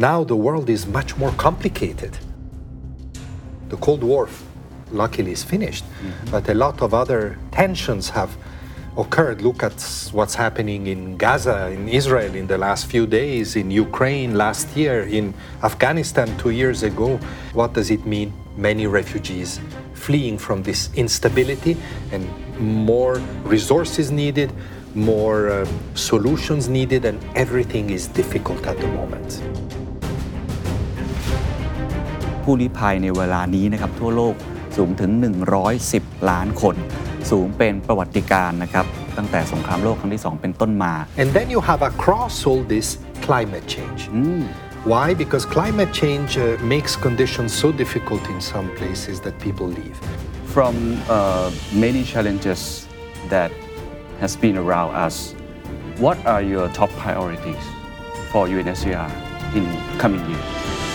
Now the world is much more complicated. The Cold War, luckily, is finished, mm-hmm. but a lot of other tensions have occurred. Look at what's happening in Gaza, in Israel in the last few days, in Ukraine last year, in Afghanistan two years ago. What does it mean? Many refugees fleeing from this instability and more resources needed, more uh, solutions needed, and everything is difficult at the moment. ผู้ลี้ภัยในเวลานี้นะครับทั่วโลกสูงถึง 110 ล้านคน สูงเป็นประวัติการนะครับตั้งแต่สงครามโลกครั้งที่ 2 เป็นต้นมา And then you have across all this climate change. Why? Because climate change uh, makes conditions so difficult in some places that people leave. From uh, many challenges that has been around us, what are your top priorities for UNSCR in coming year?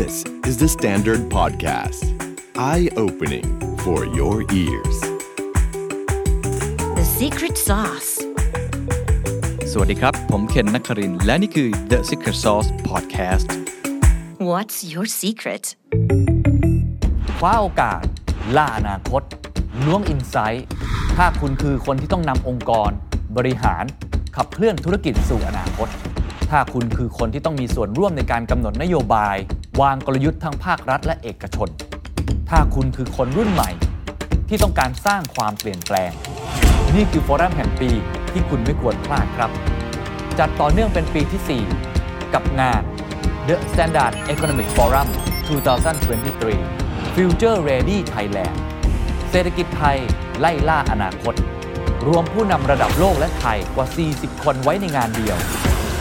This is the Standard Podcast. Eye-opening for your ears. The Secret Sauce สวัสดีครับ ผมเคนนักคริน และนี่คือ The Secret Sauce Podcast What's your secret คว้าโอกาส ล่าอนาคต ล้วงอินไซต์ถ้าคุณคือคนที่ต้องนำองค์กร บริหาร ขับเคลื่อนธุรกิจสู่อนาคต ถ้าคุณคือคนที่ต้องมีส่วนร่วมในการกำหนดนโยบาย วางกลยุทธ์ทั้งภาครัฐและเอกชน ถ้าคุณคือคนรุ่นใหม่ ที่ต้องการสร้างความเปลี่ยนแปลง นี่คือฟอรัมแห่งปีที่คุณไม่ควรพลาดครับ จัดต่อเนื่องเป็นปีที่ 4 กับงาน The Standard Economic Forum 2023 Future Ready Thailand เศรษฐกิจไทยไล่ล่าอนาคต รวมผู้นำระดับโลกและไทยกว่า 40 คนไว้ในงานเดียว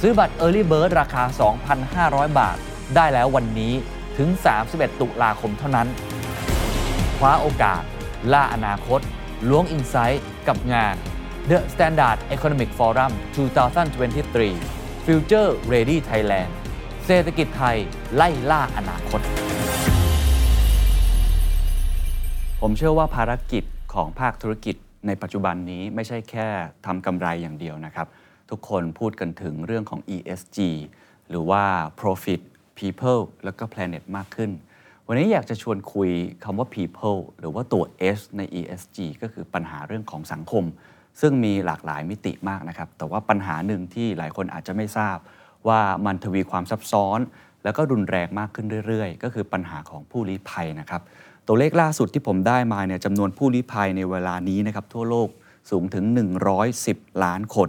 ซื้อบัตร Early Bird ราคา 2,500 บาท ได้แล้ววันนี้ถึง 31 ตุลาคมเท่านั้น คว้าโอกาส ล่าอนาคต ล้วงอินไซต์กับงาน The Standard Economic Forum 2023 Future Ready Thailand เศรษฐกิจไทยไล่ล่าอนาคต ผมเชื่อว่าภารกิจของภาคธุรกิจในปัจจุบันนี้ไม่ใช่แค่ทำกำไรอย่างเดียวนะครับ ทุกคนพูดกันถึงเรื่องของ ESG หรือว่า Profit People แล้วก็ Planet มากขึ้น วันนี้อยากจะชวนคุยคำว่า People หรือว่าตัว S ใน ESG ก็คือปัญหาเรื่องของสังคม ซึ่งมีหลากหลายมิติมากนะครับ แต่ว่าปัญหาหนึ่งที่หลายคนอาจจะไม่ทราบ ว่ามันทวีความซับซ้อน แล้วก็รุนแรงมากขึ้นเรื่อยๆ ก็คือปัญหาของผู้ลี้ภัยนะครับ ตัวเลขล่าสุดที่ผมได้มาเนี่ยจำนวนผู้ลี้ภัยในเวลานี้นะครับทั่วโลกสูงถึง 110 ล้านคน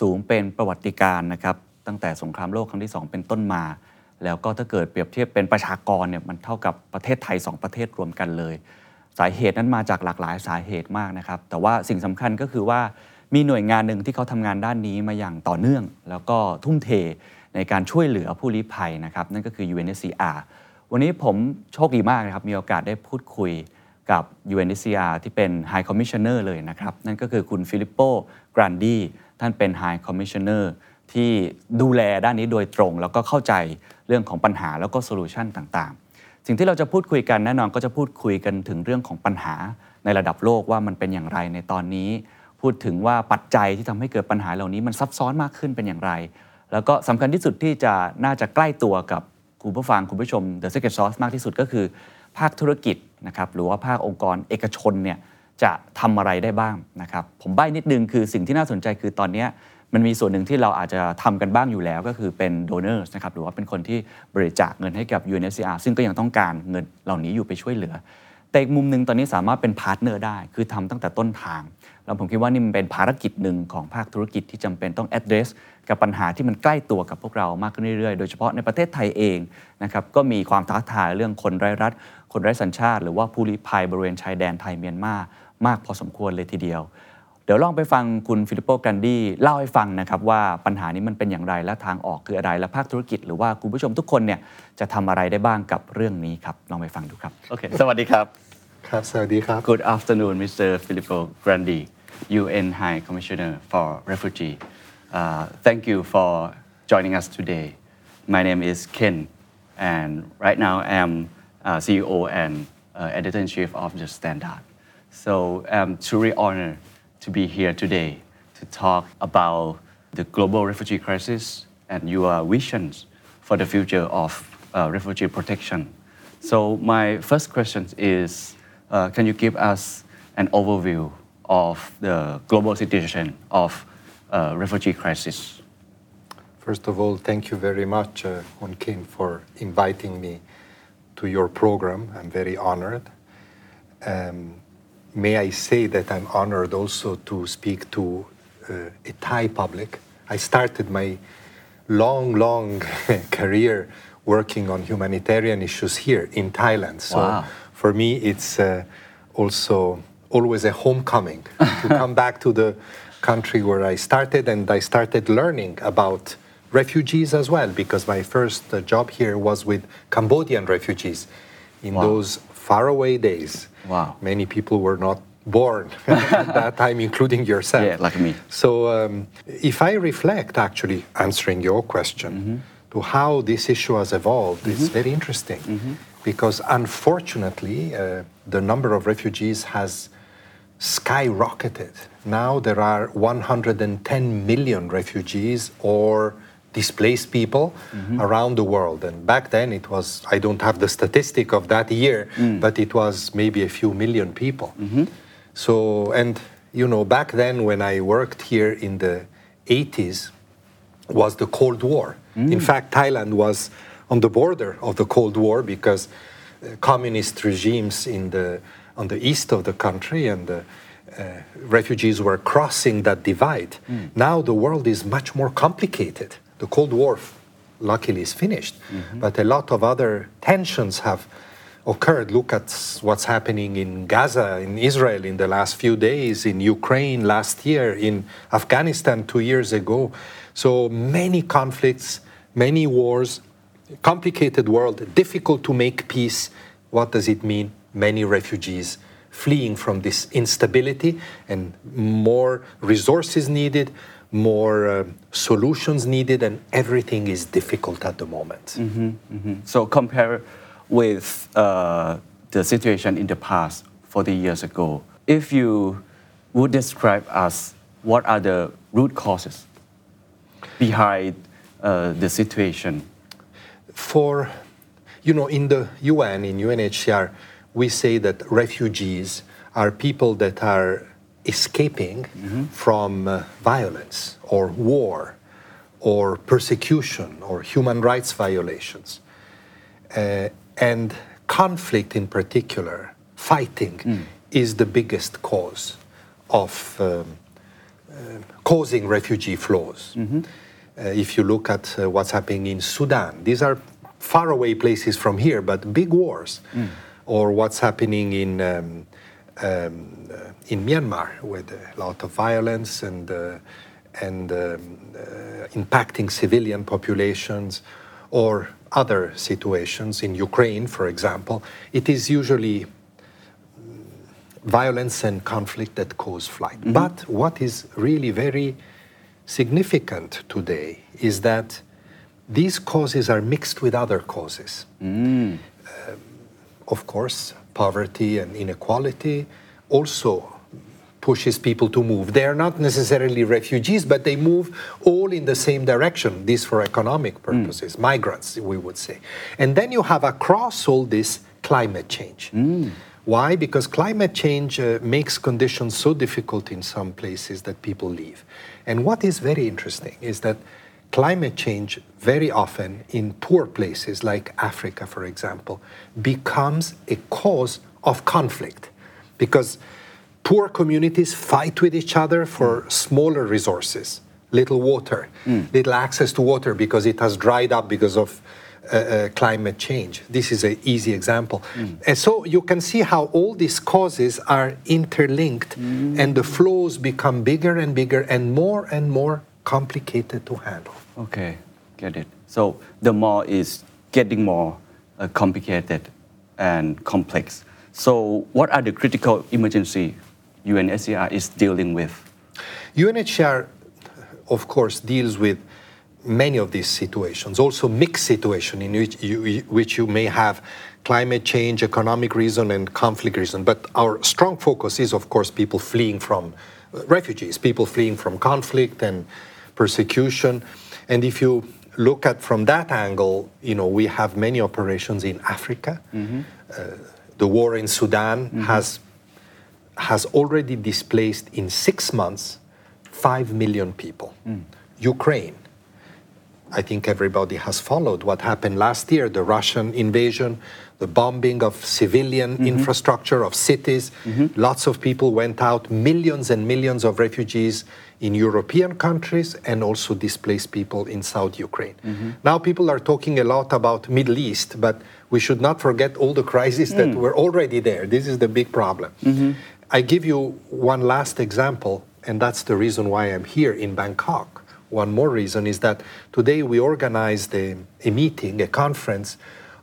สูงเป็นประวัติการนะครับตั้งแต่สงครามโลกครั้งที่ 2 เป็นต้นมา แล้วก็ถ้าเกิดเปรียบเทียบเป็นประชากรเนี่ยมันเท่ากับประเทศไทย 2 ประเทศรวมกันเลย สาเหตุนั้นมาจากหลากหลายสาเหตุมากนะครับ แต่ว่าสิ่งสำคัญก็คือว่ามีหน่วยงานหนึ่งที่เขาทำงานด้านนี้มาอย่างต่อเนื่อง แล้วก็ทุ่มเทในการช่วยเหลือผู้ลี้ภัยนะครับ นั่นก็คือ UNHCR วันนี้ผมโชคดีมากนะครับ มีโอกาสได้พูดคุยกับ UNHCR ที่เป็น High Commissioner เลยนะครับ นั่นก็คือคุณฟิลิปโป กรันดี ท่านเป็น High Commissioner ที่ดูแลด้านนี้โดยตรง แล้วก็เข้าใจเรื่องของปัญหาแล้วก็โซลูชันต่างๆ สิ่งที่เราจะพูดคุยกันแน่นอนก็จะพูดคุยกันถึงเรื่องของปัญหาในระดับโลกว่ามันเป็นอย่างไรในตอนนี้ พูดถึงว่าปัจจัยที่ทำให้เกิดปัญหาเหล่านี้มันซับซ้อนมากขึ้นเป็นอย่างไร แล้วก็สำคัญที่สุดที่จะน่าจะใกล้ตัวกับคุณผู้ฟังคุณผู้ชม The Secret Sauce มากที่สุดก็คือ ภาคธุรกิจนะครับหรือว่าภาคองค์กรเอกชนเนี่ย จะทำอะไรได้บ้างนะครับผมใบ้นิดนึงคือสิ่งที่น่าสนใจคือตอนนี้มันมีส่วนหนึ่งที่เราอาจจะทำกันบ้างอยู่แล้วก็คือเป็น donors นะครับหรือว่าเป็นคนที่บริจาคเงินให้กับ UNHCR ซึ่งก็ยังต้องการเงินเหล่านี้อยู่ไปช่วยเหลือ แต่อีกมุมหนึ่งตอนนี้สามารถเป็นพาร์ทเนอร์ได้ คือทำตั้งแต่ต้นทาง แล้วผมคิดว่านี่มันเป็นภารกิจหนึ่งของภาคธุรกิจที่จำเป็นต้อง address กับปัญหาที่มันใกล้ตัวกับพวกเรามากขึ้นเรื่อยๆ โดยเฉพาะในประเทศไทยเองนะครับก็มีความท้าทายเรื่องคนไร้รัฐ คนไร้สัญชาติ หรือว่าผู้ลี้ภัยบริเวณชายแดนไทยเมียนมา มากพอสมควรเลยทีเดียว เดี๋ยวลองไปฟังคุณฟิลิปโปกันดีเล่าให้ฟังนะครับว่าปัญหานี้มันเป็นอย่างไรและทางออกคืออะไรและภาคธุรกิจ หรือว่าคุณผู้ชมทุกคนเนี่ยจะทำอะไรได้บ้างกับเรื่องนี้ครับลองไปฟังดูครับโอเคสวัสดีครับครับสวัสดีครับ Good afternoon, Mr. Filippo Grandi, UN High Commissioner for Refugee. Uh, thank you for joining us today. My name is Ken, and right now I am uh, CEO and uh, editor in chief of the Standard. So I'm truly honored to be here today to talk about the global refugee crisis and your visions for the future of uh, refugee protection. So my first question is, uh, can you give us an overview of the global situation of uh, refugee crisis? First of all, thank you very much, uh, On Kim, for inviting me to your program. I'm very honored. Um, may I say that I'm honored also to speak to uh, a Thai public. I started my long, long career working on humanitarian issues here in Thailand. So Wow. for me, it's uh, also always a homecoming to come back to the country where I started, and I started learning about refugees as well because my first uh, job here was with Cambodian refugees in Wow. those faraway days. Wow. Many people were not born at that time, including yourself. Yeah, like me. So, um, if I reflect, actually answering your question, to how this issue has evolved, it's very interesting because unfortunately, uh, the number of refugees has skyrocketed. Now there are 110 million refugees or displaced people mm-hmm. around the world. And back then it was, I don't have the statistic of that year, mm. but it was maybe a few million people. Mm-hmm. So, and you know, back then when I worked here in the 80s, was the Cold War. In mm. fact, Thailand was on the border of the Cold War because uh, communist regimes in the, on the east of the country and the uh, refugees were crossing that divide. Mm. Now the world is much more complicated. The Cold War, luckily, is finished, mm-hmm. but a lot of other tensions have occurred. Look at what's happening in Gaza, in Israel in the last few days, in Ukraine last year, in Afghanistan two years ago. So many conflicts, many wars, complicated world, difficult to make peace. What does it mean? Many refugees fleeing from this instability and more resources needed, more uh, solutions needed, and everything is difficult at the moment. So compare with uh, the situation in the past 40 years ago. If you would describe us, what are the root causes behind uh, the situation? for, you know, in the UN, in UNHCR, we say that refugees are people that are escaping from uh, violence or war or persecution or human rights violations. Uh, and conflict in particular, fighting, is the biggest cause of um, causing refugee flows. Uh, if you look at uh, what's happening in Sudan, these are faraway places from here, but big wars. Or what's happening in, um, um, uh, in Myanmar with a lot of violence and, uh, and um, uh, impacting civilian populations, or other situations in Ukraine, for example. It is usually violence and conflict that cause flight. But what is really very significant today is that these causes are mixed with other causes. Um, of course, poverty and inequality also pushes people to move. They are not necessarily refugees, but they move all in the same direction. This for economic purposes, migrants, we would say. And then you have across all this climate change. Why? Because climate change uh, makes conditions so difficult in some places that people leave. And what is very interesting is that climate change, very often in poor places like Africa, for example, becomes a cause of conflict because poor communities fight with each other for smaller resources little water, little access to water because it has dried up because of uh, uh, climate change. This is an easy example. And so you can see how all these causes are interlinked and the flows become bigger and bigger and more and more complicated to handle. Okay, get it. So the more is getting more uh, complicated and complex. So what are the critical emergency UNHCR is dealing with? UNHCR, of course, deals with many of these situations, also mixed situation in which you, which you may have climate change, economic reason, and conflict reason. But our strong focus is, of course, people fleeing from uh, refugees, people fleeing from conflict and persecution. And if you look at from that angle, you know, we have many operations in Africa. Uh, the war in Sudan mm-hmm. has has already displaced in six months five million people. Mm. Ukraine, I think everybody has followed what happened last year the Russian invasion, the bombing of civilian mm-hmm. infrastructure, of cities. Mm-hmm. Lots of people went out, millions and millions of refugees in European countries and also displaced people in South Ukraine. Mm-hmm. Now people are talking a lot about Middle East, but we should not forget all the crises that mm. were already there. This is the big problem. Mm-hmm. I give you one last example, and that's the reason why I'm here in Bangkok. One more reason is that today we organized a, a meeting, a conference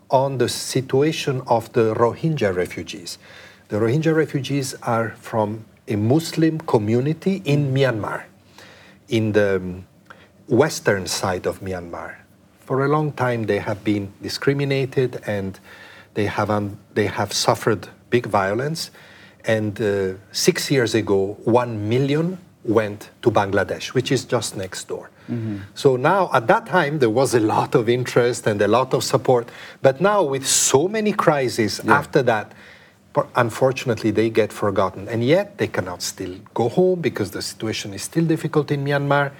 on the situation of the Rohingya refugees. The Rohingya refugees are from a Muslim community in Myanmar, in the um, western side of Myanmar. For a long time, they have been discriminated and they have, un- they have suffered big violence. And uh, six years ago, one million went to Bangladesh, which is just next door. So now, at that time, there was a lot of interest and a lot of support. But now, with so many crises after that, unfortunately, they get forgotten. And yet, they cannot still go home because the situation is still difficult in Myanmar,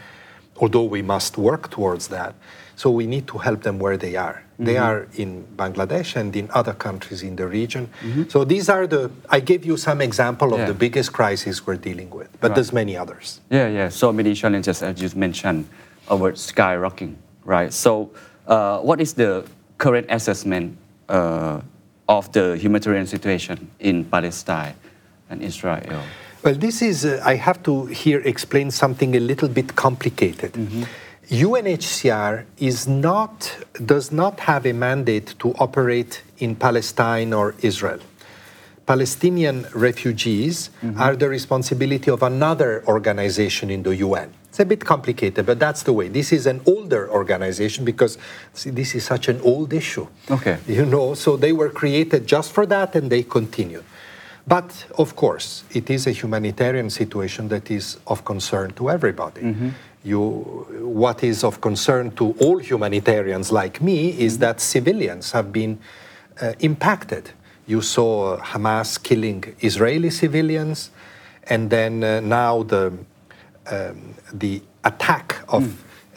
although we must work towards that. So we need to help them where they are. They are in Bangladesh and in other countries in the region. So these are the, I gave you some example of Yeah. the biggest crisis we're dealing with, but there's many others. Yeah, yeah. So many challenges, as you mentioned, about skyrocketing, right? So, uh, what is the current assessment uh, of the humanitarian situation in Palestine and Israel? Well, this is, uh, I have to here explain something a little bit complicated. UNHCR is not, does not have a mandate to operate in Palestine or Israel. Palestinian refugees mm-hmm. are the responsibility of another organization in the UN. It's a bit complicated, but that's the way. This is an older organization because see, this is such an old issue. Okay. You know, so they were created just for that and they continue. But of course, it is a humanitarian situation that is of concern to everybody. Mm-hmm. You, what is of concern to all humanitarians like me is mm-hmm. that civilians have been uh, impacted. You saw Hamas killing Israeli civilians, and then uh, now the um, the attack of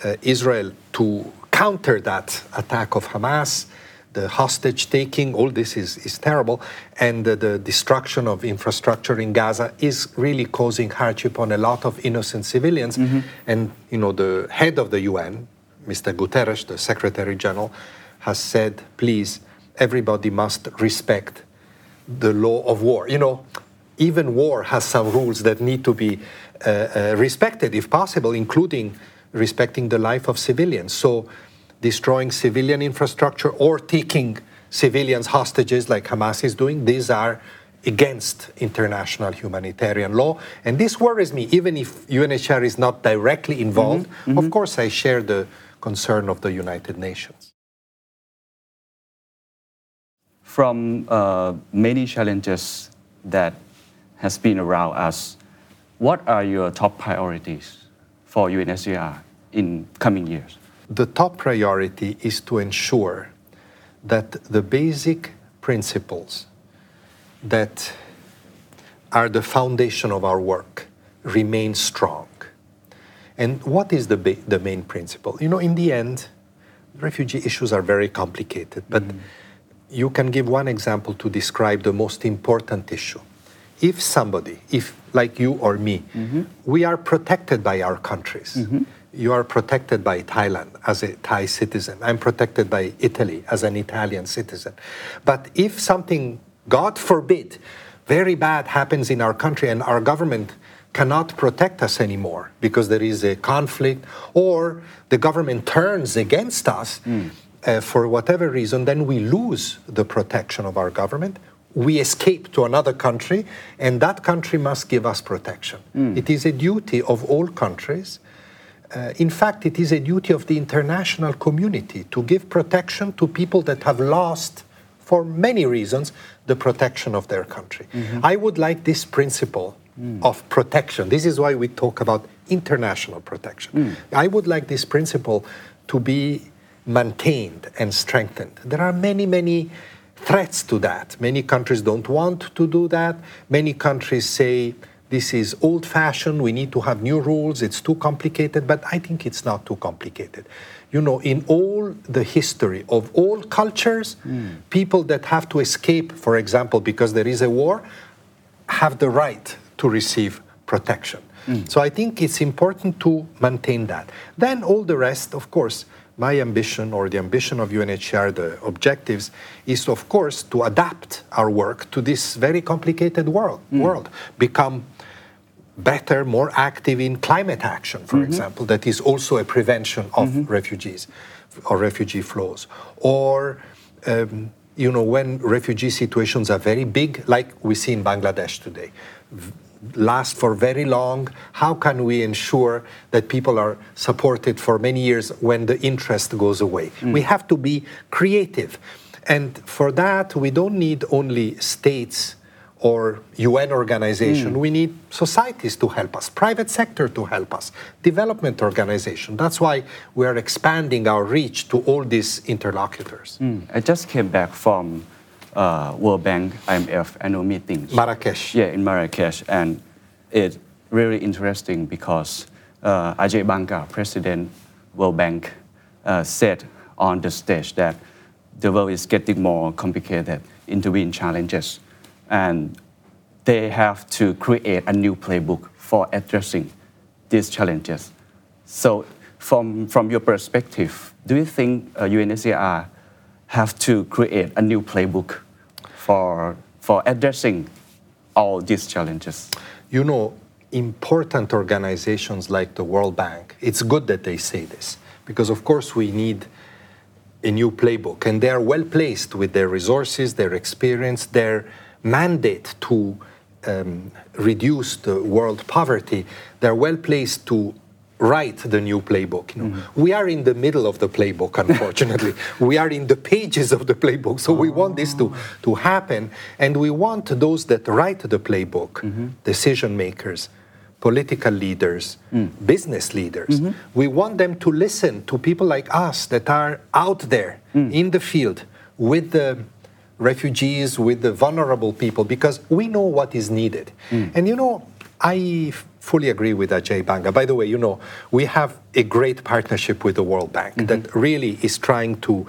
uh, Israel to counter that attack of Hamas, the hostage taking, all this is, is terrible. And uh, the destruction of infrastructure in Gaza is really causing hardship on a lot of innocent civilians. And, you know, the head of the UN, Mr. Guterres, the Secretary General, has said, please, everybody must respect the law of war. You know, even war has some rules that need to be uh, uh, respected if possible, including respecting the life of civilians. So, destroying civilian infrastructure or taking civilians hostages like Hamas is doing, these are against international humanitarian law. And this worries me, even if UNHCR is not directly involved. Of course, I share the concern of the United Nations. From uh, many challenges that has been around us, what are your top priorities for UNHCR in coming years? the top priority is to ensure that the basic principles that are the foundation of our work remain strong. And what is the, ba- the main principle? You know, in the end, refugee issues are very complicated, but you can give one example to describe the most important issue. If somebody, if like you or me, mm-hmm. we are protected by our countries. Mm-hmm. You are protected by Thailand as a Thai citizen. I'm protected by Italy as an Italian citizen. But if something, God forbid, very bad happens in our country and our government cannot protect us anymore because there is a conflict or the government turns against us mm. Uh, for whatever reason, then we lose the protection of our government. We escape to another country, and that country must give us protection. It is a duty of all countries. Uh, in fact, it is a duty of the international community to give protection to people that have lost, for many reasons, the protection of their country. I would like this principle of protection. This is why we talk about international protection. I would like this principle to be maintained and strengthened. There are many, many threats to that. Many countries don't want to do that. Many countries say this is old fashioned, we need to have new rules, it's too complicated, but I think it's not too complicated. You know, in all the history of all cultures, hmm. people that have to escape, for example, because there is a war, have the right to receive protection. Hmm. So I think it's important to maintain that. Then all the rest, of course, my ambition or the ambition of UNHCR, the objectives, is of course to adapt our work to this very complicated world. Hmm. World become better, more active in climate action, for mm-hmm. example, that is also a prevention of mm-hmm. refugees or refugee flows. Or, um, you know, when refugee situations are very big, like we see in Bangladesh today, last for very long, how can we ensure that people are supported for many years when the interest goes away? Mm. We have to be creative. And for that, we don't need only states or UN organization. Mm. We need societies to help us, private sector to help us, development organization. That's why we are expanding our reach to all these interlocutors. Mm. I just came back from uh, World Bank IMF annual meetings. Marrakesh. Yeah, in Marrakesh, and it's really interesting because uh, Ajay Banga, President World Bank, uh, said on the stage that the world is getting more complicated, intervene challenges, and they have to create a new playbook for addressing these challenges. So, from, from your perspective, do you think uh, UNHCR have to create a new playbook for, for addressing all these challenges? You know, important organizations like the World Bank, it's good that they say this because, of course, we need a new playbook, and they are well placed with their resources, their experience, their mandate to um, reduce the world poverty. They're well placed to write the new playbook. You know, mm-hmm. we are in the middle of the playbook, unfortunately. we are in the pages of the playbook, so we want this to, ah. to happen, and we want those that write the playbook, mm-hmm. decision makers, political leaders, mm. business leaders. Mm-hmm. We want them to listen to people like us that are out there mm. in the field with the refugees, with the vulnerable people, because we know what is needed. Mm. And you know, I fully agree with Ajay Banga. By the way, you know, we have a great partnership with the World Bank mm-hmm. that really is trying to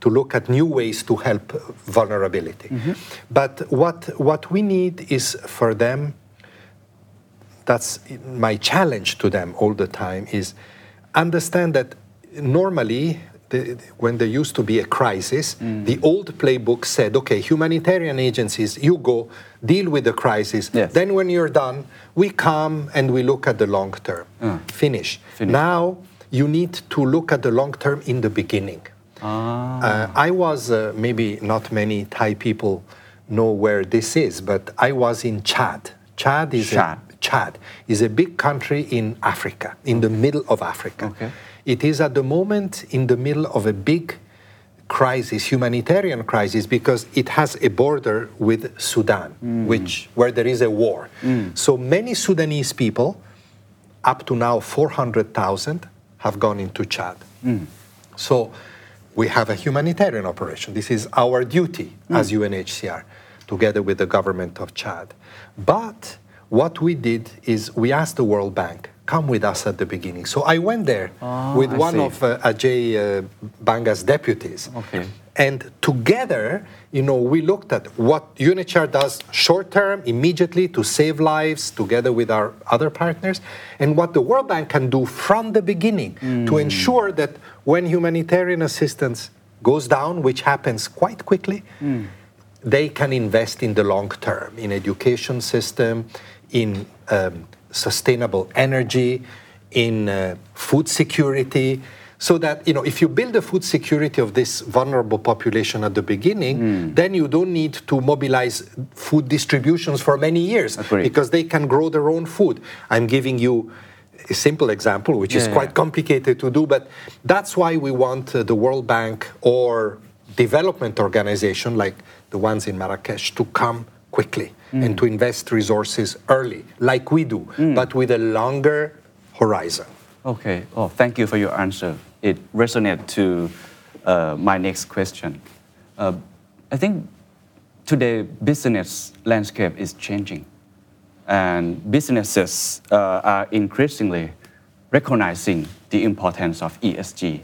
to look at new ways to help vulnerability. Mm-hmm. But what what we need is for them that's my challenge to them all the time is understand that normally the, when there used to be a crisis the old playbook said okay humanitarian agencies you go deal with the crisis Yes. then when you're done we come and we look at the long term finish. Finish. now you need to look at the long term in the beginning uh, I was, uh, maybe not many Thai people know where this is, but I was in Chad. Chad is, Chad. A, Chad is a big country in Africa, in the middle of Africa. Okay. It is at the moment in the middle of a big crisis, humanitarian crisis, because it has a border with Sudan, mm. which where there is a war. Mm. So many Sudanese people, up to now 400,000, have gone into Chad. Mm. So we have a humanitarian operation. This is our duty as UNHCR, together with the government of Chad. But what we did is we asked the World Bank, come with us at the beginning. So I went there with I one see. of uh, Ajay uh, Banga's deputies. Okay. And together, you know, we looked at what UNHCR does short term, immediately to save lives, together with our other partners, and what the World Bank can do from the beginning to ensure that when humanitarian assistance goes down, which happens quite quickly, they can invest in the long term, in education system, in um, sustainable energy, in uh, food security, so that you know if you build the food security of this vulnerable population at the beginning, then you don't need to mobilize food distributions for many years Agreed. because they can grow their own food. I'm giving you a simple example, which is quite yeah. complicated to do, but that's why we want uh, the World Bank or development organization like the ones in Marrakesh to come quickly and to invest resources early, like we do, but with a longer horizon. Okay. Oh, thank you for your answer. It resonates to uh, my next question. Uh, I think today business landscape is changing, and businesses uh, are increasingly recognizing the importance of ESG.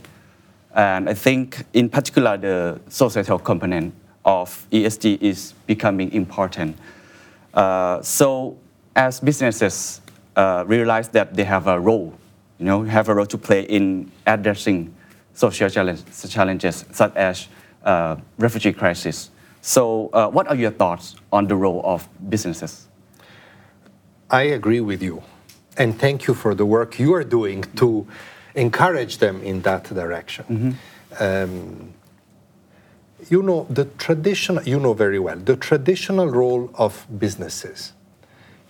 And I think, in particular, the societal component of ESG is becoming important. Uh, so, as businesses uh, realize that they have a role, you know, have a role to play in addressing social challenge, challenges such as uh, refugee crisis. So, uh, what are your thoughts on the role of businesses? I agree with you. And thank you for the work you are doing to encourage them in that direction. Um, you know, the traditional, you know very well, the traditional role of businesses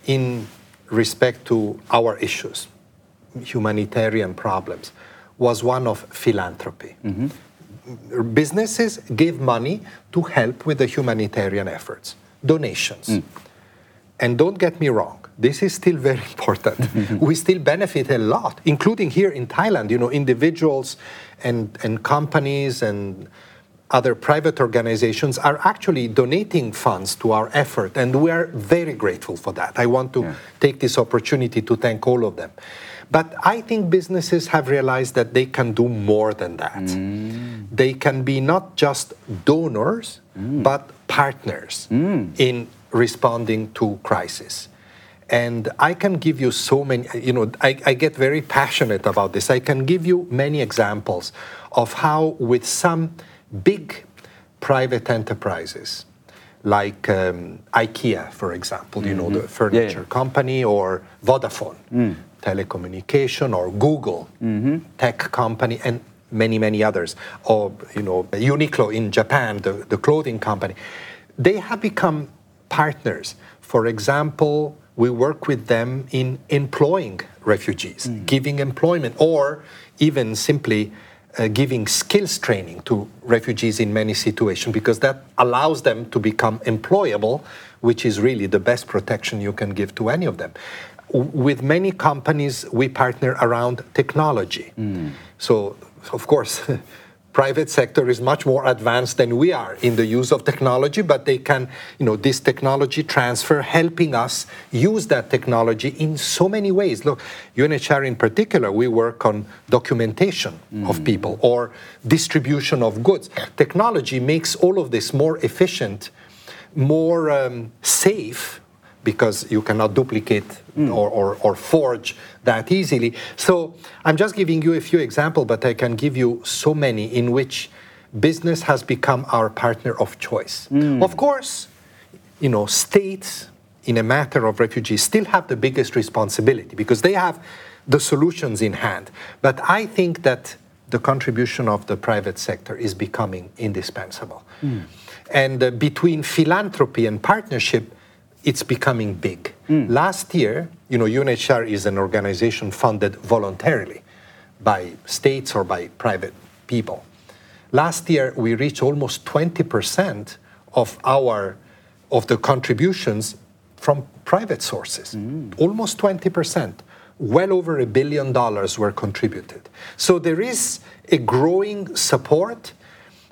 in respect to our issues, humanitarian problems, was one of philanthropy. Mm-hmm. Businesses give money to help with the humanitarian efforts, donations. Mm. And don't get me wrong, this is still very important. we still benefit a lot, including here in Thailand. You know, individuals and, and companies and other private organizations are actually donating funds to our effort, and we are very grateful for that. I want to Yeah. take this opportunity to thank all of them. But I think businesses have realized that they can do more than that. Mm. They can be not just donors, mm. but partners mm. in responding to crisis. And I can give you so many, you know, I, I get very passionate about this. I can give you many examples of how, with some big private enterprises, like um, IKEA, for example, you know, the mm-hmm. furniture company, or Vodafone, mm. telecommunication, or Google, mm-hmm. tech company, and many, many others, or, you know, Uniqlo in Japan, the, the clothing company, they have become partners. For example, we work with them in employing refugees, mm. giving employment, or even simply uh, giving skills training to refugees in many situations because that allows them to become employable, which is really the best protection you can give to any of them. With many companies, we partner around technology. So, of course, private sector is much more advanced than we are in the use of technology but they can you know this technology transfer helping us use that technology in so many ways. Look UNHCR in particular we work on documentation of people or distribution of goods. Technology makes all of this more efficient more um, safe because you cannot duplicate mm. or, or, or forge that easily. So I'm just giving you a few examples, but I can give you so many in which business has become our partner of choice. Mm. Of course, you know, states in a matter of refugees still have the biggest responsibility because they have the solutions in hand. But I think that the contribution of the private sector is becoming indispensable. Mm. And uh, between philanthropy and partnership, it's becoming big. Last year, you know, UNHCR is an organization funded voluntarily by states or by private people. Last year, we reached almost 20% of our of the contributions from private sources. Mm. Almost 20%. Well over a billion dollars were contributed. So there is a growing support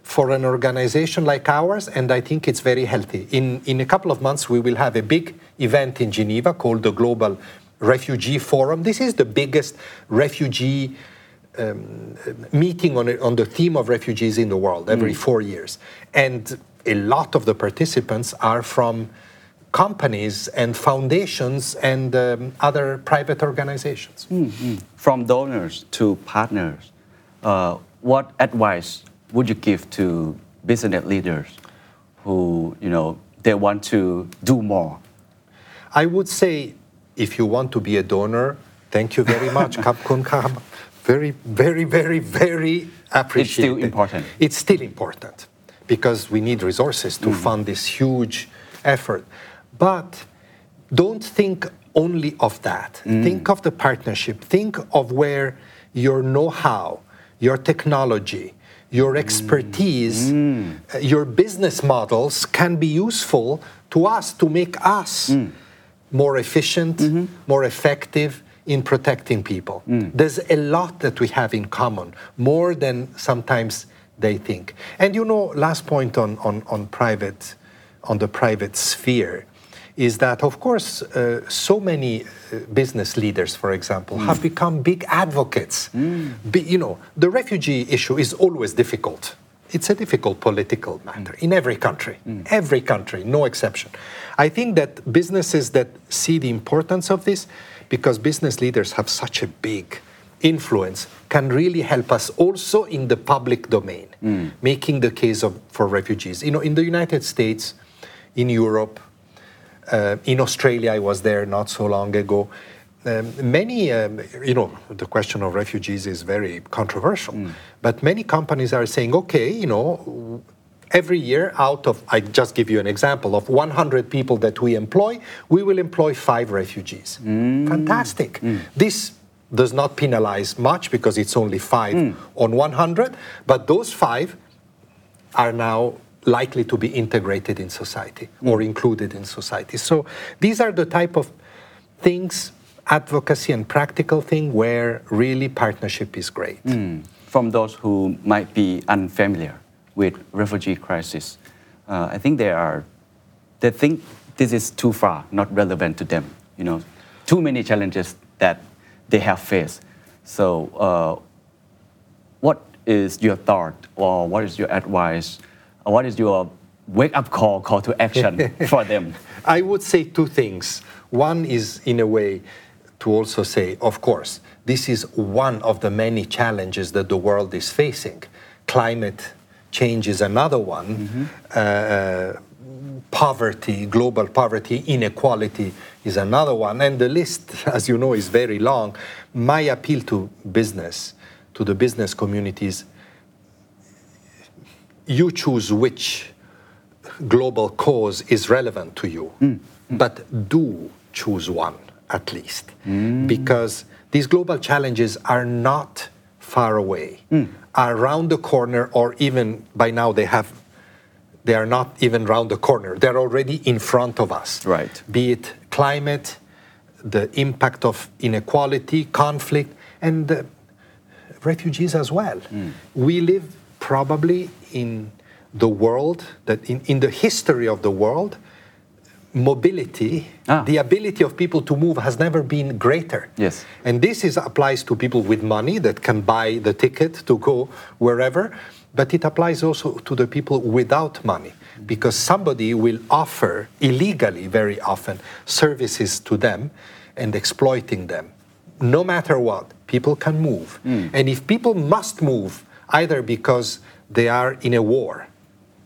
for an organization like ours, and I think it's very healthy. In, in a couple of months, we will have a big event in Geneva called the Global Refugee Forum. This is the biggest refugee um, meeting on, on the theme of refugees in the world every four years. And a lot of the participants are from companies and foundations and um, other private organizations. From donors to partners, uh, what advice would you give to business leaders who, you know, they want to do more? I would say if you want to be a donor, thank you very much. Kap kun. Very, very, very, very appreciated. It's still important. It's still important because we need resources to mm. fund this huge effort. But don't think only of that. Mm. Think of the partnership. Think of where your know how, your technology, your expertise, mm. uh, your business models can be useful to us to make us mm. more efficient, mm-hmm. more effective in protecting people. Mm. There's a lot that we have in common, more than sometimes they think. And you know, last point on, on, on private, on the private sphere, is that of course uh, so many uh, business leaders, for example, have mm. become big advocates. Mm. Be- you know, the refugee issue is always difficult. It's a difficult political matter mm. in every country, every country, no exception. I think that businesses that see the importance of this, because business leaders have such a big influence, can really help us also in the public domain, making the case of, for refugees. You know, in the United States, in Europe, uh, in Australia, I was there not so long ago. Um, many, um, you know, the question of refugees is very controversial, but many companies are saying, okay, you know, every year out of, I just give you an example, of 100 people that we employ, we will employ five refugees. Fantastic. This does not penalize much because it's only five on 100, but those five are now likely to be integrated in society or included in society. So these are the type of things, advocacy and practical thing where really partnership is great. From those who might be unfamiliar with refugee crisis, uh, I think they are, they think this is too far, not relevant to them. You know, too many challenges that they have faced. So, uh, what is your thought, or what is your advice, what is your wake-up call, call to action for them? I would say two things. One is, in a way, to also say, of course, this is one of the many challenges that the world is facing. Climate change is another one. Uh, poverty, global poverty, inequality is another one. And the list, as you know, is very long. My appeal to business, to the business communities, you choose which global cause is relevant to you, hmm. Hmm. but do choose one at least, hmm. because these global challenges are not far away, are around the corner, or even by now they have. They are not even round the corner. They're already in front of us. Right. Be it climate, the impact of inequality, conflict, and refugees as well. We live probably in the world that in, in the history of the world, mobility, Ah. the ability of people to move has never been greater. Yes. And this is applies to people with money that can buy the ticket to go wherever, but it applies also to the people without money because somebody will offer illegally very often services to them and exploiting them. No matter what, people can move. And if people must move either because they are in a war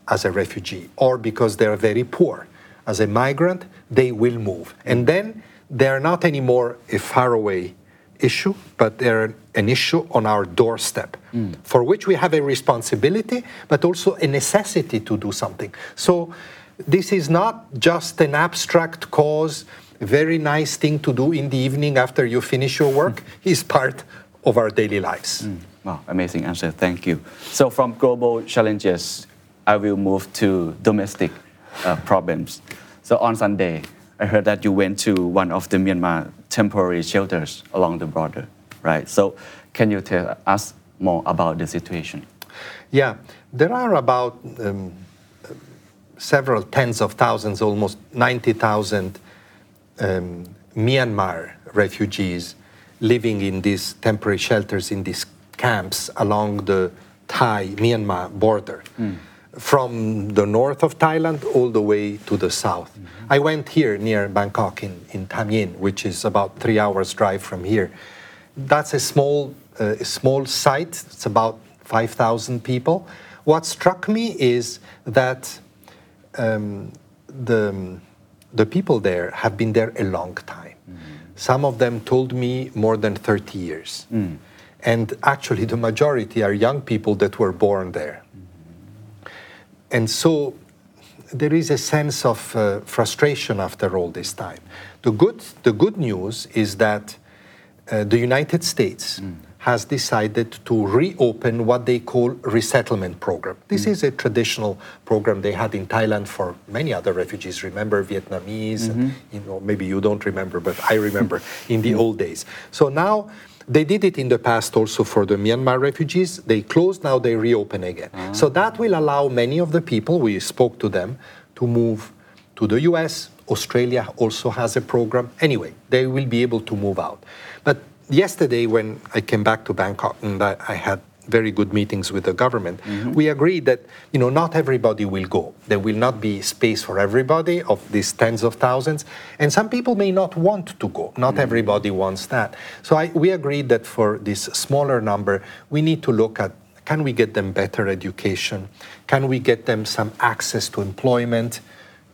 as a refugee or because they are very poor as a migrant, they will move. And then they are not anymore a faraway issue, but they're an issue on our doorstep, mm. for which we have a responsibility, but also a necessity to do something. So this is not just an abstract cause, very nice thing to do in the evening after you finish your work, is part of our daily lives. Mm. Wow, amazing answer. Thank you. So, from global challenges, I will move to domestic uh, problems. So, on Sunday, I heard that you went to one of the Myanmar temporary shelters along the border, right? So, can you tell us more about the situation? Yeah, there are about um, several tens of thousands, almost 90,000 um, Myanmar refugees living in these temporary shelters in these camps along the Thai Myanmar border. From the north of Thailand all the way to the south. I went here near Bangkok in, in Tham Hin, which is about three hours' drive from here. That's a small, uh, small site, it's about 5,000 people. What struck me is that um, the, the people there have been there a long time. Some of them told me more than 30 years. And actually, the majority are young people that were born there. And so there is a sense of uh, frustration after all this time. The good, the good news is that uh, the United States has decided to reopen what they call resettlement program. This is a traditional program they had in Thailand for many other refugees. Remember Vietnamese, and, you know, maybe you don't remember, but I remember in the old days. So now they did it in the past also for the Myanmar refugees. They closed, now they reopen again. Ah. So that will allow many of the people, we spoke to them, to move to the US. Australia also has a program. Anyway, they will be able to move out. But yesterday, when I came back to Bangkok and I, I had very good meetings with the government, we agreed that you know not everybody will go. There will not be space for everybody of these tens of thousands, and some people may not want to go. Not mm. everybody wants that. So I, we agreed that for this smaller number, we need to look at can we get them better education? Can we get them some access to employment?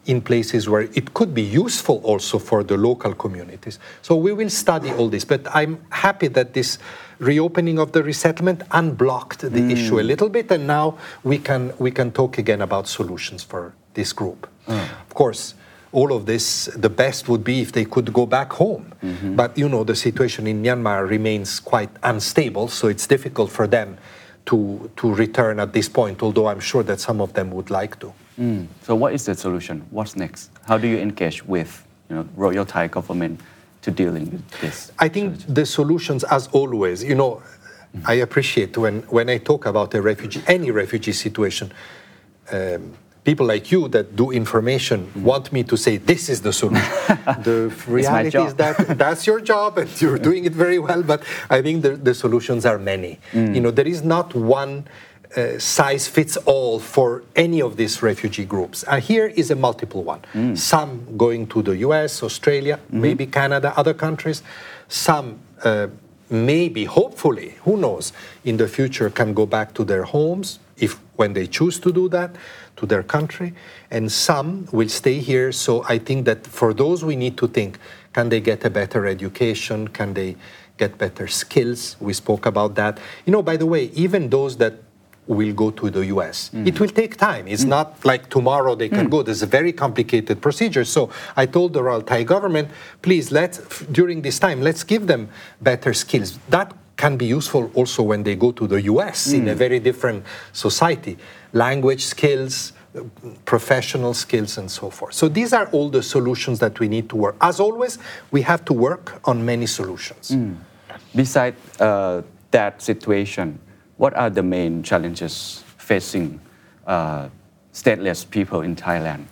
in places where it could be useful also for the local communities. So we will study all this, but I'm happy that this reopening of the resettlement unblocked the hmm. issue a little bit, and now we can we can talk again about solutions for this group. Hmm. Of course. All of this, the best would be if they could go back home. Mm-hmm. But you know, the situation in Myanmar remains quite unstable, so it's difficult for them to, to return at this point, although I'm sure that some of them would like to. Mm. So what is the solution? What's next? How do you engage with you know, Royal Thai government to dealing with this? I think the solutions, as always, you know, I appreciate when, when I talk about a refugee, any refugee situation, um, people like you that do information want me to say this is the solution. the reality is that that's your job and you're doing it very well, but I think the, the solutions are many. You know, there is not one uh, size fits all for any of these refugee groups. And here is a multiple one. Some going to the US, Australia, maybe Canada, other countries. Some uh, maybe, hopefully, who knows, in the future can go back to their homes if when they choose to do that, to their country. And some will stay here. So I think that for those we need to think, can they get a better education? Can they get better skills? We spoke about that. You know, by the way, even those that will go to the US. Mm. It will take time. It's mm. not like tomorrow they can mm. go. There's a very complicated procedure. So I told the Royal Thai government, please let during this time, let's give them better skills. That can be useful also when they go to the US in a very different society. Language skills, professional skills and so forth. So these are all the solutions that we need to work. As always, we have to work on many solutions. Besides uh, that situation, what are the main challenges facing uh, stateless people in Thailand?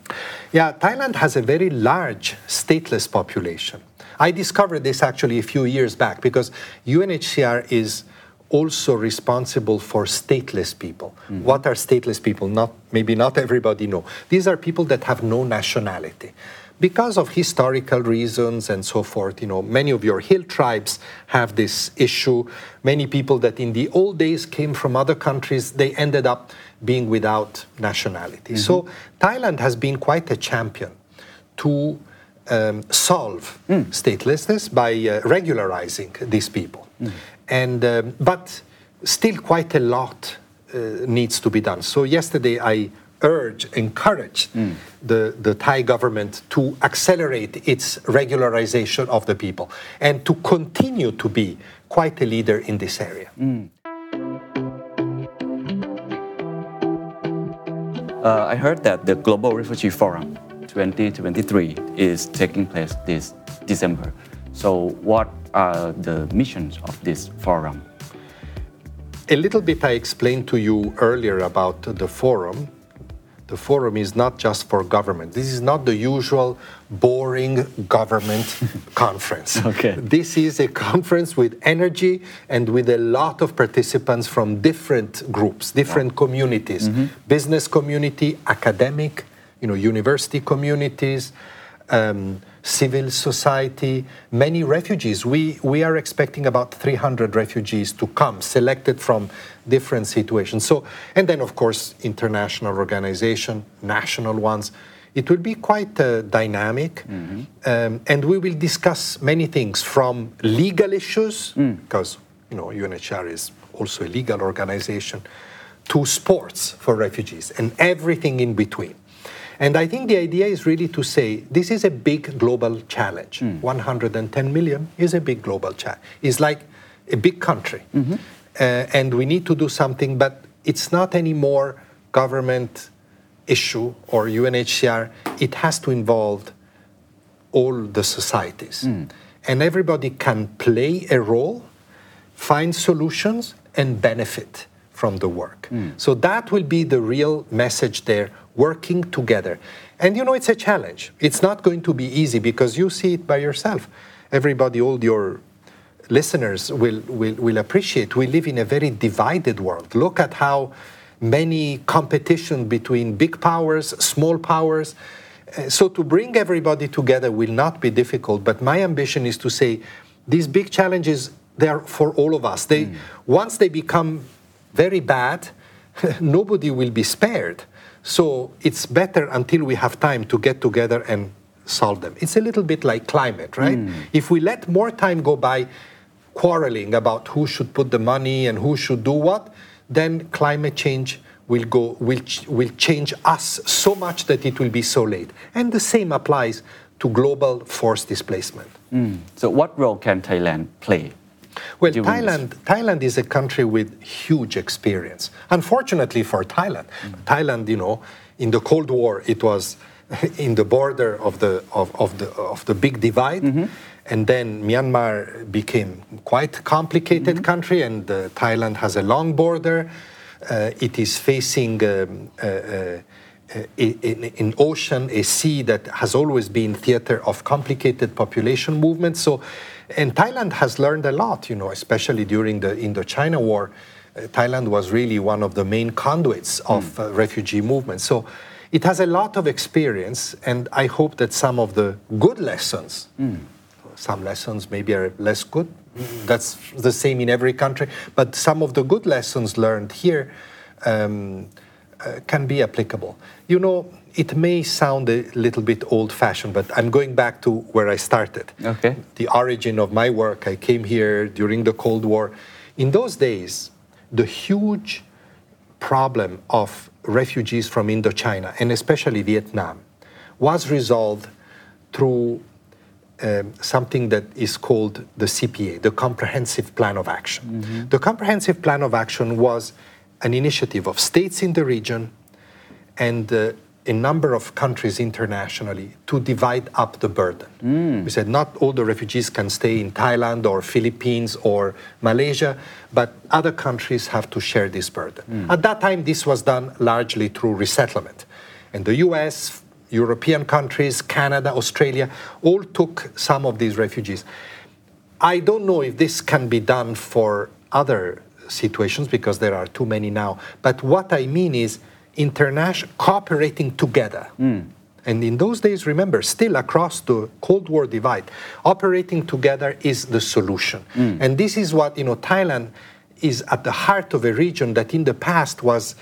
Yeah, Thailand has a very large stateless population. I discovered this actually a few years back because UNHCR is also responsible for stateless people. What are stateless people? Not maybe not everybody know. These are people that have no nationality. Because of historical reasons and so forth, you know, many of your hill tribes have this issue. Many people that in the old days came from other countries, they ended up being without nationality. So Thailand has been quite a champion to um, solve statelessness by uh, regularizing these people. And, um, but still, quite a lot uh, needs to be done. So, yesterday I urge, encourage the, the Thai government to accelerate its regularization of the people and to continue to be quite a leader in this area. Uh, I heard that the Global Refugee Forum 2023 is taking place this December. So, what are the missions of this forum? a little bit I explained to you earlier about the forum. The forum is not just for government. This is not the usual boring government conference. Okay. This is a conference with energy and with a lot of participants from different groups, different communities, business community, academic, you know, university communities, um, civil society, many refugees. We, we are expecting about 300 refugees to come, selected from different situations. So, and then of course, international organization, national ones. It will be quite uh, dynamic, um, and we will discuss many things from legal issues, because you know UNHCR is also a legal organization, to sports for refugees, and everything in between. And I think the idea is really to say this is a big global challenge. Hmm. 110 million is a big global challenge. It's like a big country. Mm-hmm. Uh, and we need to do something, but it's not anymore government issue or UNHCR. It has to involve all the societies. Hmm. And everybody can play a role, find solutions, and benefit from the work. Hmm. So that will be the real message there working together. And you know, it's a challenge. It's not going to be easy because you see it by yourself. Everybody, all your listeners will, will, will appreciate we live in a very divided world. Look at how many competition between big powers, small powers. Uh, So to bring everybody together will not be difficult, but my ambition is to say these big challenges they are for all of us. They once they become very bad, nobody will be spared. So it's better until we have time to get together and solve them. It's a little bit like climate, right? Hmm. If we let more time go by quarreling about who should put the money and who should do what, then climate change will go will, will change us so much that it will be so late. And the same applies to global forced displacement. Hmm. So, what role can Thailand play? Well, during this? Thailand, Thailand is a country with huge experience. Unfortunately for Thailand, Thailand, you know, in the Cold War, it was in the border of the of, of the of the big divide, and then Myanmar became quite complicated country, and uh, Thailand has a long border. Uh, it is facing. Um, uh, uh, uh, ocean, a sea that has always been theater of complicated population movements. So, and Thailand has learned a lot, you know, especially during the Indochina War. Uh, Thailand was really one of the main conduits of uh, refugee movement. So, it has a lot of experience, and I hope that some of the good lessons, some lessons maybe are less good. That's the same in every country. But some of the good lessons learned here um, uh, can be applicable. You know, it may sound a little bit old fashioned, but I'm going back to where I started. Okay. The origin of my work. I came here during the Cold War. In those days, the huge problem of refugees from Indochina and especially Vietnam was resolved through um, something that is called the CPA, the Comprehensive Plan of Action. The Comprehensive Plan of Action was an initiative of states in the region and uh, a number of countries internationally to divide up the burden. Mm. We said not all the refugees can stay in Thailand or Philippines or Malaysia, but other countries have to share this burden. Mm. At that time, this was done largely through resettlement. And the US, European countries, Canada, Australia, all took some of these refugees. I don't know if this can be done for other situations because there are too many now. But what I mean is international cooperating together. Hmm. And in those days, remember, still across the Cold War divide, operating together is the solution. Hmm. And this is what, you know, Thailand is at the heart of a region that in the past was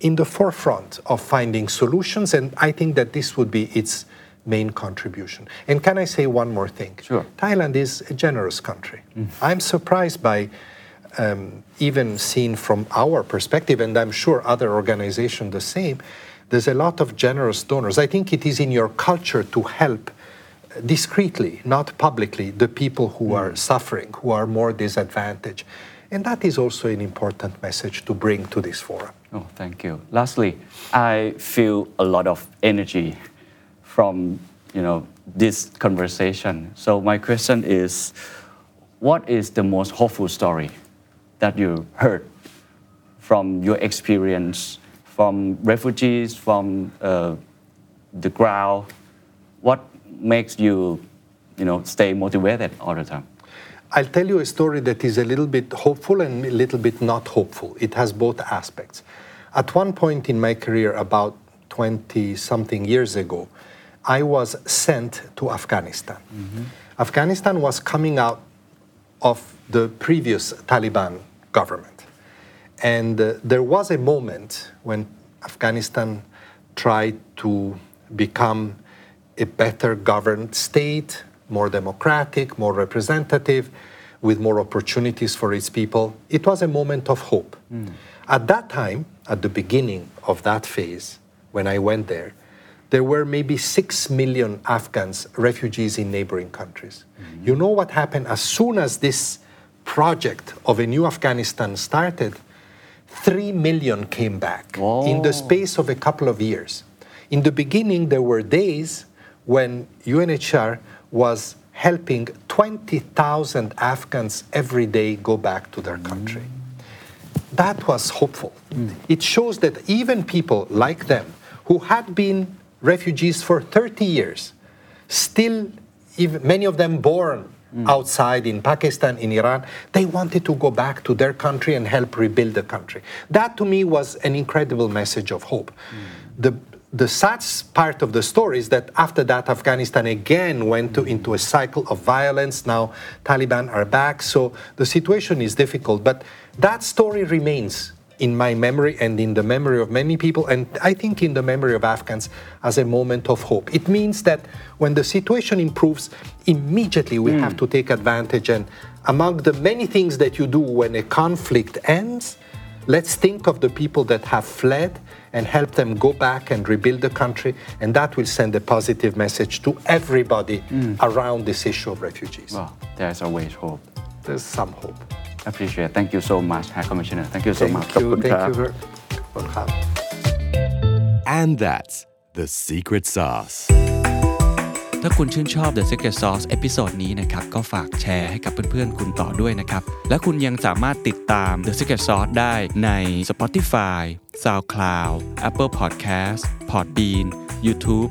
in the forefront of finding solutions. And I think that this would be its main contribution. And can I say one more thing? Sure. Thailand is a generous country. Hmm. I'm surprised by um, even seen from our perspective, and I'm sure other organizations the same, there's a lot of generous donors. I think it is in your culture to help discreetly, not publicly, the people who are suffering, who are more disadvantaged. And that is also an important message to bring to this forum. Oh, thank you. Lastly, I feel a lot of energy from you know this conversation. So my question is, what is the most hopeful story that you heard from your experience from refugees from uh, the ground what makes you you know stay motivated all the time I'll tell you a story that is a little bit hopeful and a little bit not hopeful. It has both aspects. At one point in my career, about 20 something years ago, I was sent to Afghanistan. Afghanistan was coming out of the previous Taliban government. And uh, there was a moment when Afghanistan tried to become a better governed state, more democratic, more representative, with more opportunities for its people. It was a moment of hope. At that time, at the beginning of that phase, when I went there, there were maybe six million Afghans refugees in neighboring countries. You know what happened as soon as this project of a new Afghanistan started? Three million came back in the space of a couple of years. In the beginning, there were days when UNHCR was helping 20,000 Afghans every day go back to their country. That was hopeful. Mm. It shows that even people like them who had been refugees for 30 years, still, even, many of them born outside in Pakistan, in Iran, they wanted to go back to their country and help rebuild the country. That to me was an incredible message of hope. The, the sad part of the story is that after that, Afghanistan again went to, into a cycle of violence. Now, Taliban are back, so the situation is difficult. But that story remains in my memory and in the memory of many people, and I think in the memory of Afghans as a moment of hope. It means that when the situation improves, immediately we have hmm. to take advantage. And among the many things that you do when a conflict ends, let's think of the people that have fled and help them go back and rebuild the country, and that will send a positive message to everybody hmm. around this issue of refugees. well there's always hope There's some hope. Appreciate thank you so much Herr Commissioner thank you so much Thank you. ขอบคุณค Thank รับ you very Welcome. And that's the secret sauce. ถ้าคุณชื่นชอบ The Secret Sauce เอพิโซดนี้นะครับ ก็ฝากแชร์ให้กับเพื่อนๆ คุณต่อด้วยนะครับ และคุณยังสามารถติดตาม The Secret Sauce ได้ใน Spotify SoundCloud Apple Podcast Podbean YouTube